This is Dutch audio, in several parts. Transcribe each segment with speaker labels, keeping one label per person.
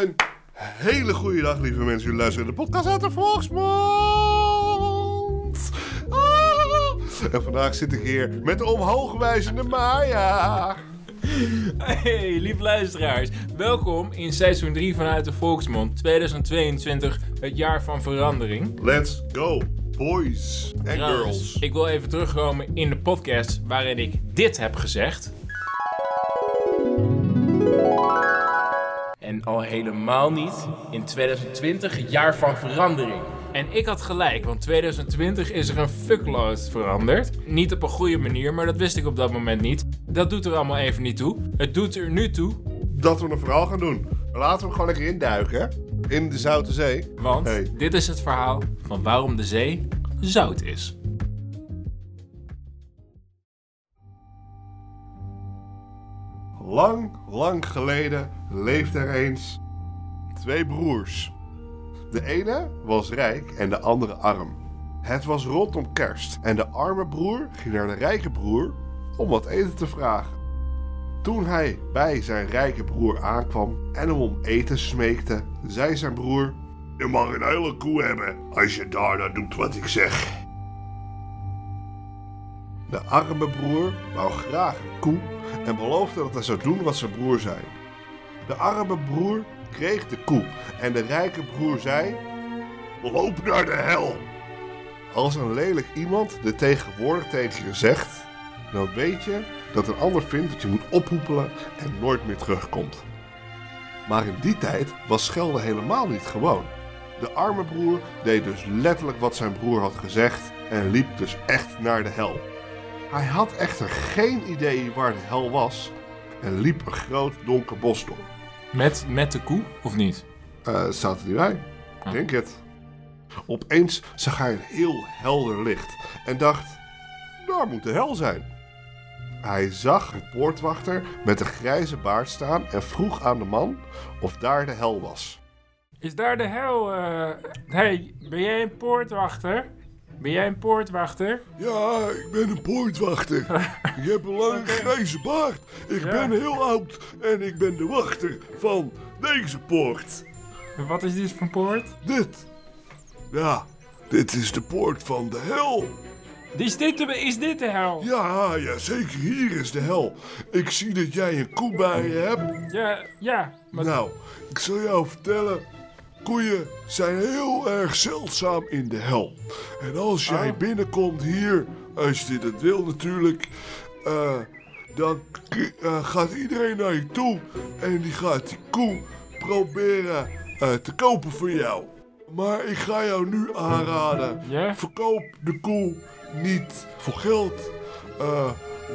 Speaker 1: Een hele goede dag, lieve mensen. Jullie luisteren naar de podcast uit de Volksmond. Ah. En vandaag zit ik hier met de omhoogwijzende Maya.
Speaker 2: Hey, lieve luisteraars. Welkom in seizoen 3 vanuit de Volksmond 2022, het jaar van verandering.
Speaker 1: Let's go, boys en
Speaker 2: Trouwens,
Speaker 1: girls.
Speaker 2: Ik wil even terugkomen in de podcast waarin ik dit heb gezegd. En al helemaal niet in 2020, het jaar van verandering. En ik had gelijk, want 2020 is er een fuckload veranderd. Niet op een goede manier, maar dat wist ik op dat moment niet. Dat doet er allemaal even niet toe. Het doet er nu toe,
Speaker 1: Dat we een verhaal gaan doen. Laten we hem gewoon lekker induiken? In de Zoute Zee.
Speaker 2: want
Speaker 1: Hey.
Speaker 2: dit is het verhaal van waarom de zee zout is.
Speaker 1: Lang, lang geleden leefde er eens twee broers. De ene was rijk en de andere arm. Het was rondom kerst en de arme broer ging naar de rijke broer om wat eten te vragen. Toen hij bij zijn rijke broer aankwam en hem om eten smeekte, zei zijn broer: Je mag een hele koe hebben als je daarna doet wat ik zeg. De arme broer wou graag een koe en beloofde dat hij zou doen wat zijn broer zei. De arme broer kreeg de koe en de rijke broer zei: Loop naar de hel. Als een lelijk iemand dit tegenwoordig tegen je zegt, dan weet je dat een ander vindt dat je moet ophoepelen en nooit meer terugkomt. Maar in die tijd was schelden helemaal niet gewoon. De arme broer deed dus letterlijk wat zijn broer had gezegd en liep dus echt naar de hel. Hij had echter geen idee waar de hel was en liep een groot donker bos door.
Speaker 2: Met, met de koe, of niet?
Speaker 1: Eh, staat er niet bij. Ik denk het. Opeens zag hij een heel helder licht en dacht: daar moet de hel zijn. Hij zag een poortwachter met een grijze baard staan en vroeg aan de man of daar de hel was.
Speaker 2: Is daar de hel? eh hey, ben jij een poortwachter? Ben jij een poortwachter?
Speaker 1: Ja, ik ben een poortwachter. ik heb een lange grijze baard. Ik
Speaker 2: Ja.
Speaker 1: ben heel oud en ik ben de wachter van deze poort.
Speaker 2: Wat is dit voor poort?
Speaker 1: Dit. Ja, dit is de poort van de hel.
Speaker 2: Is dit de, is dit de hel?
Speaker 1: Ja, ja, zeker. Hier is de hel. Ik zie dat jij een koe bij je hebt.
Speaker 2: Ja, ja. Maar
Speaker 1: Nou, ik zal jou vertellen. Koeien zijn heel erg zeldzaam in de hel. En als jij
Speaker 2: Oh.
Speaker 1: binnenkomt hier, als je dit wil natuurlijk, eh, dan eh, gaat iedereen naar je toe en die gaat die koe proberen eh, te kopen voor jou. Maar ik ga jou nu aanraden. Verkoop de koe niet voor geld,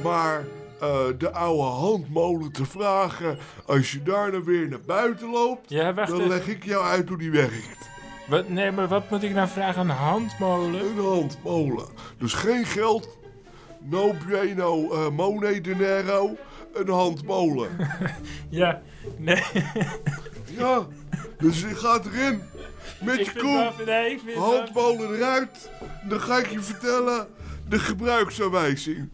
Speaker 1: maar eh, de oude handmolen te vragen. Als je daarna weer naar buiten loopt,
Speaker 2: Ja,
Speaker 1: dan
Speaker 2: even.
Speaker 1: leg ik jou uit hoe die werkt.
Speaker 2: Wat, nee, maar wat moet ik nou vragen? Een handmolen?
Speaker 1: Een handmolen. Dus geen geld. No bueno eh mone dinero. Een handmolen.
Speaker 2: Ja, nee.
Speaker 1: Ja, dus je gaat erin. Met
Speaker 2: ik
Speaker 1: je koe.
Speaker 2: nee.
Speaker 1: Handmolen eruit. Dan ga ik je vertellen de gebruiksaanwijzing.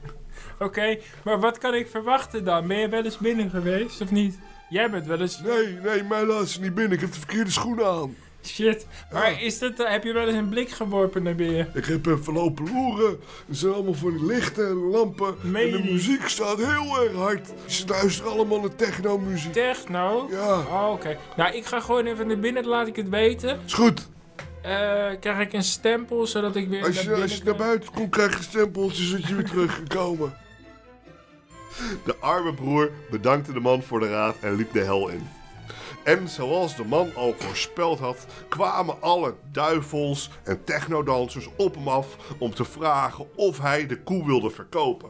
Speaker 2: Oké, maar wat kan ik verwachten dan? Ben je wel eens binnen geweest, of niet? Jij bent wel eens...
Speaker 1: Nee, nee, mij laat ze niet binnen. Ik heb de verkeerde schoenen aan.
Speaker 2: Shit. Maar
Speaker 1: Ja.
Speaker 2: is dat, heb je wel eens een blik geworpen naar binnen?
Speaker 1: Ik heb even lopen loeren. Er zijn allemaal van die lichten en lampen.
Speaker 2: Meen
Speaker 1: en de muziek staat heel erg hard. Ze luisteren allemaal naar techno-muziek.
Speaker 2: Techno?
Speaker 1: Ja,
Speaker 2: Oh, oké. Nou, ik ga gewoon even naar binnen, dan laat ik het weten.
Speaker 1: is goed.
Speaker 2: Eh, krijg ik een stempel, zodat ik weer
Speaker 1: Als
Speaker 2: naar
Speaker 1: je,
Speaker 2: binnen
Speaker 1: als je naar buiten komt, krijg je stempeltjes dat je weer terug kan komen. De arme broer bedankte de man voor de raad en liep de hel in. En zoals de man al voorspeld had, kwamen alle duivels en technodansers op hem af om te vragen of hij de koe wilde verkopen.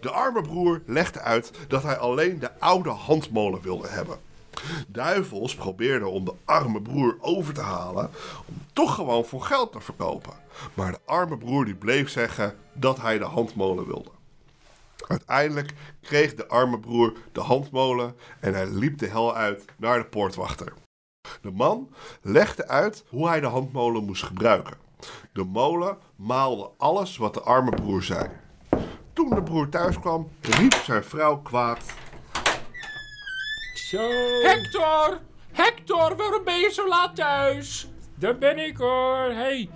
Speaker 1: De arme broer legde uit dat hij alleen de oude handmolen wilde hebben. Duivels probeerden om de arme broer over te halen om toch gewoon voor geld te verkopen. Maar de arme broer bleef zeggen dat hij de handmolen wilde. Uiteindelijk kreeg de arme broer de handmolen en hij liep de hel uit naar de poortwachter. De man legde uit hoe hij de handmolen moest gebruiken. De molen maalde alles wat de arme broer zei. Toen de broer thuis kwam, riep zijn vrouw kwaad.
Speaker 2: Zo. Hector! Hector, waarom ben je zo laat thuis? Daar ben ik hoor. Hey.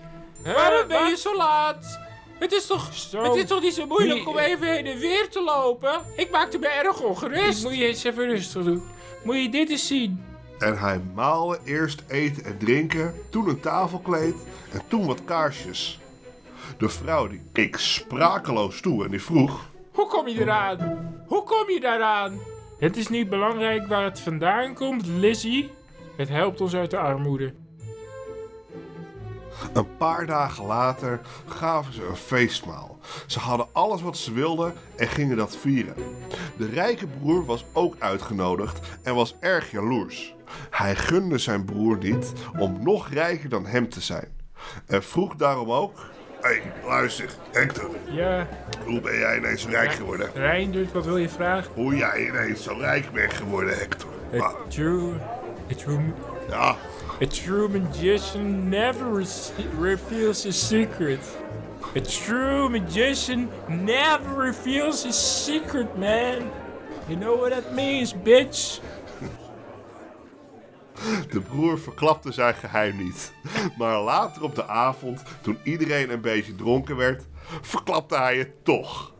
Speaker 2: waarom ben je zo laat? Het is toch, het is toch niet zo moeilijk om even heen en weer te lopen? Ik maakte me erg ongerust. Moet je eens even rustig doen. Moet je dit eens zien?
Speaker 1: En hij maalde eerst eten en drinken, toen een tafelkleed en toen wat kaarsjes. De vrouw die keek sprakeloos toe en die vroeg...
Speaker 2: Hoe kom je eraan? Hoe kom je daaraan? Het is niet belangrijk waar het vandaan komt, Lizzie. Het helpt ons uit de armoede.
Speaker 1: Een paar dagen later gaven ze een feestmaal. Ze hadden alles wat ze wilden en gingen dat vieren. De rijke broer was ook uitgenodigd en was erg jaloers. Hij gunde zijn broer niet om nog rijker dan hem te zijn. En vroeg daarom ook... Hé, hey, luister, Hector.
Speaker 2: Ja.
Speaker 1: Hoe ben jij ineens rijk geworden?
Speaker 2: Reindert, wat wil je vragen?
Speaker 1: Hoe jij ineens zo rijk bent geworden, Hector.
Speaker 2: A true... A true...
Speaker 1: Ja,
Speaker 2: A true magician never re- reveals his secret. A true magician never reveals his secret, man. You know what that means, bitch?
Speaker 1: De broer verklapte zijn geheim niet. Maar later op de avond, toen iedereen een beetje dronken werd, verklapte hij het toch.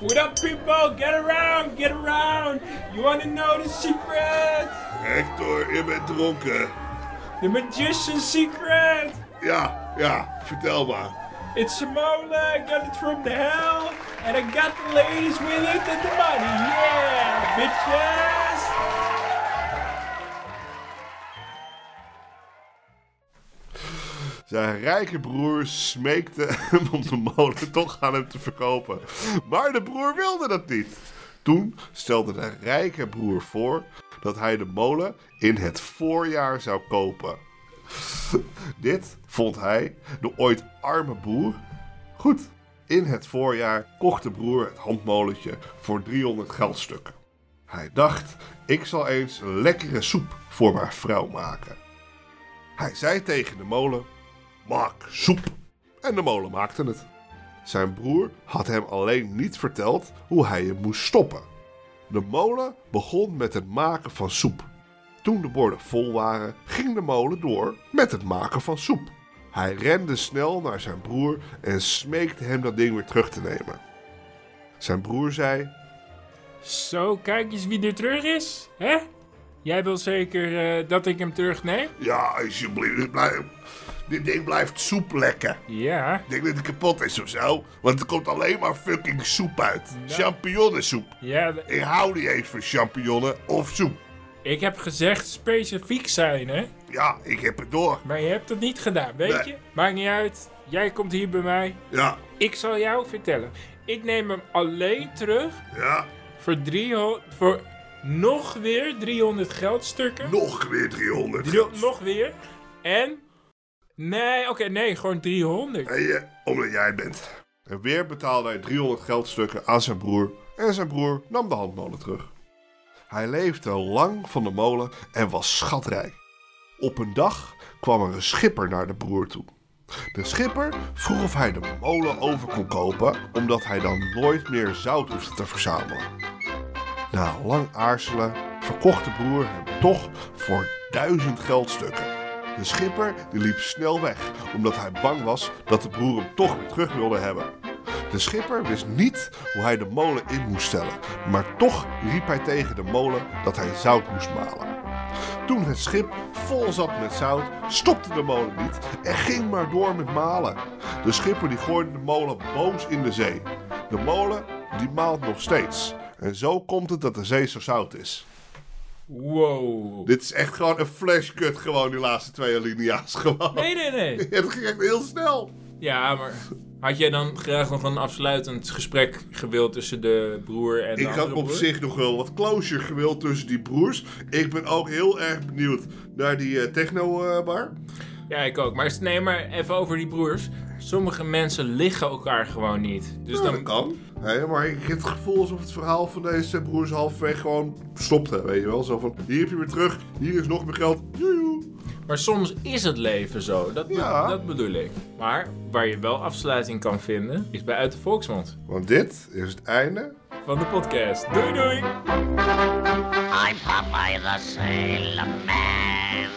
Speaker 2: What up, people? Get around, get around. You want to know the secret?
Speaker 1: Hector, je bent dronken.
Speaker 2: The magician's secret.
Speaker 1: Ja, ja, vertel maar.
Speaker 2: It's mola. I got it from the hell. And I got the ladies with it and the money. Yeah, bitches.
Speaker 1: Zijn rijke broer smeekte hem om de molen toch aan hem te verkopen. Maar de broer wilde dat niet. Toen stelde de rijke broer voor dat hij de molen in het voorjaar zou kopen. Dit vond hij, de ooit arme boer, goed. In het voorjaar kocht de broer het handmolentje voor 300 geldstukken. Hij dacht, ik zal eens een lekkere soep voor mijn vrouw maken. Hij zei tegen de molen, maak soep. En de molen maakte het. Zijn broer had hem alleen niet verteld hoe hij hem moest stoppen. De molen begon met het maken van soep. Toen de borden vol waren, ging de molen door met het maken van soep. Hij rende snel naar zijn broer en smeekte hem dat ding weer terug te nemen. Zijn broer zei:
Speaker 2: Zo, kijk eens wie er terug is, hè? Jij wil zeker eh, dat ik hem terugneem?
Speaker 1: Ja, alsjeblieft, dit, blijft- dit ding blijft soep lekken.
Speaker 2: Ja.
Speaker 1: Ik denk dat het kapot is of zo, want er komt alleen maar fucking soep uit.
Speaker 2: Ja, d-
Speaker 1: Ik hou niet eens van champignonnen of soep.
Speaker 2: ik heb gezegd specifiek zijn, hè?
Speaker 1: Ja, ik heb het door.
Speaker 2: Maar je hebt het niet gedaan, weet
Speaker 1: Nee.
Speaker 2: je? Maakt niet uit. Jij komt hier bij mij.
Speaker 1: Ja,
Speaker 2: Ik zal jou vertellen. Ik neem hem alleen terug
Speaker 1: ja,
Speaker 2: voor, 300, voor nog weer 300 geldstukken.
Speaker 1: nog weer 300.
Speaker 2: Drie- nog weer. En... Nee, oké, nee, gewoon 300.
Speaker 1: En je, omdat jij bent. En weer betaalde hij 300 geldstukken aan zijn broer. En zijn broer nam de handmolen terug. Hij leefde lang van de molen en was schatrijk. Op een dag kwam er een schipper naar de broer toe. De schipper vroeg of hij de molen over kon kopen, omdat hij dan nooit meer zout hoefde te verzamelen. Na lang aarzelen verkocht de broer hem toch voor duizend geldstukken. De schipper die liep snel weg, omdat hij bang was dat de broer hem toch weer terug wilde hebben. De schipper wist niet hoe hij de molen in moest stellen, maar toch riep hij tegen de molen dat hij zout moest malen. Toen het schip vol zat met zout, stopte de molen niet en ging maar door met malen. De schipper die gooide de molen boos in de zee. De molen die maalt nog steeds. En zo komt het dat de zee zo zout is.
Speaker 2: Wow.
Speaker 1: Dit is echt gewoon een flashcut, gewoon die laatste twee alinea's gewoon.
Speaker 2: Nee, nee, nee.
Speaker 1: Het ging echt heel snel.
Speaker 2: Ja, maar had jij dan graag nog een afsluitend gesprek gewild tussen de broer en de
Speaker 1: Ik had op
Speaker 2: broer?
Speaker 1: zich nog wel wat closure gewild tussen die broers. Ik ben ook heel erg benieuwd naar die eh, techno-bar.
Speaker 2: Ja, ik ook. Maar nee, maar even over die broers. Sommige mensen liggen elkaar gewoon niet. Dus
Speaker 1: Ja,
Speaker 2: dan
Speaker 1: dat kan. Nee, maar ik heb het gevoel alsof het verhaal van deze broers halverwege gewoon stopte. Weet je wel? Zo van, hier heb je weer terug, hier is nog meer geld. Joejoe.
Speaker 2: Maar soms is het leven zo. Dat,
Speaker 1: Ja.
Speaker 2: dat bedoel ik. Maar waar je wel afsluiting kan vinden, is bij Uit de Volksmond.
Speaker 1: Want dit is het einde.
Speaker 2: Van de podcast. Doei doei!
Speaker 3: I'm Popeye the Sailor Man.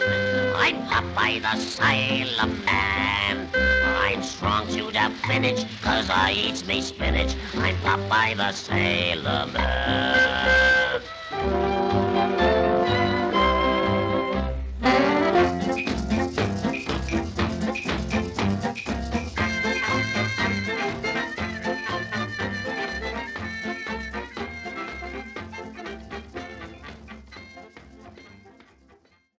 Speaker 3: I'm Popeye the Sailor Man. I'm strong to the finish, cause I eat me spinach. I'm Popeye the Sailor Man.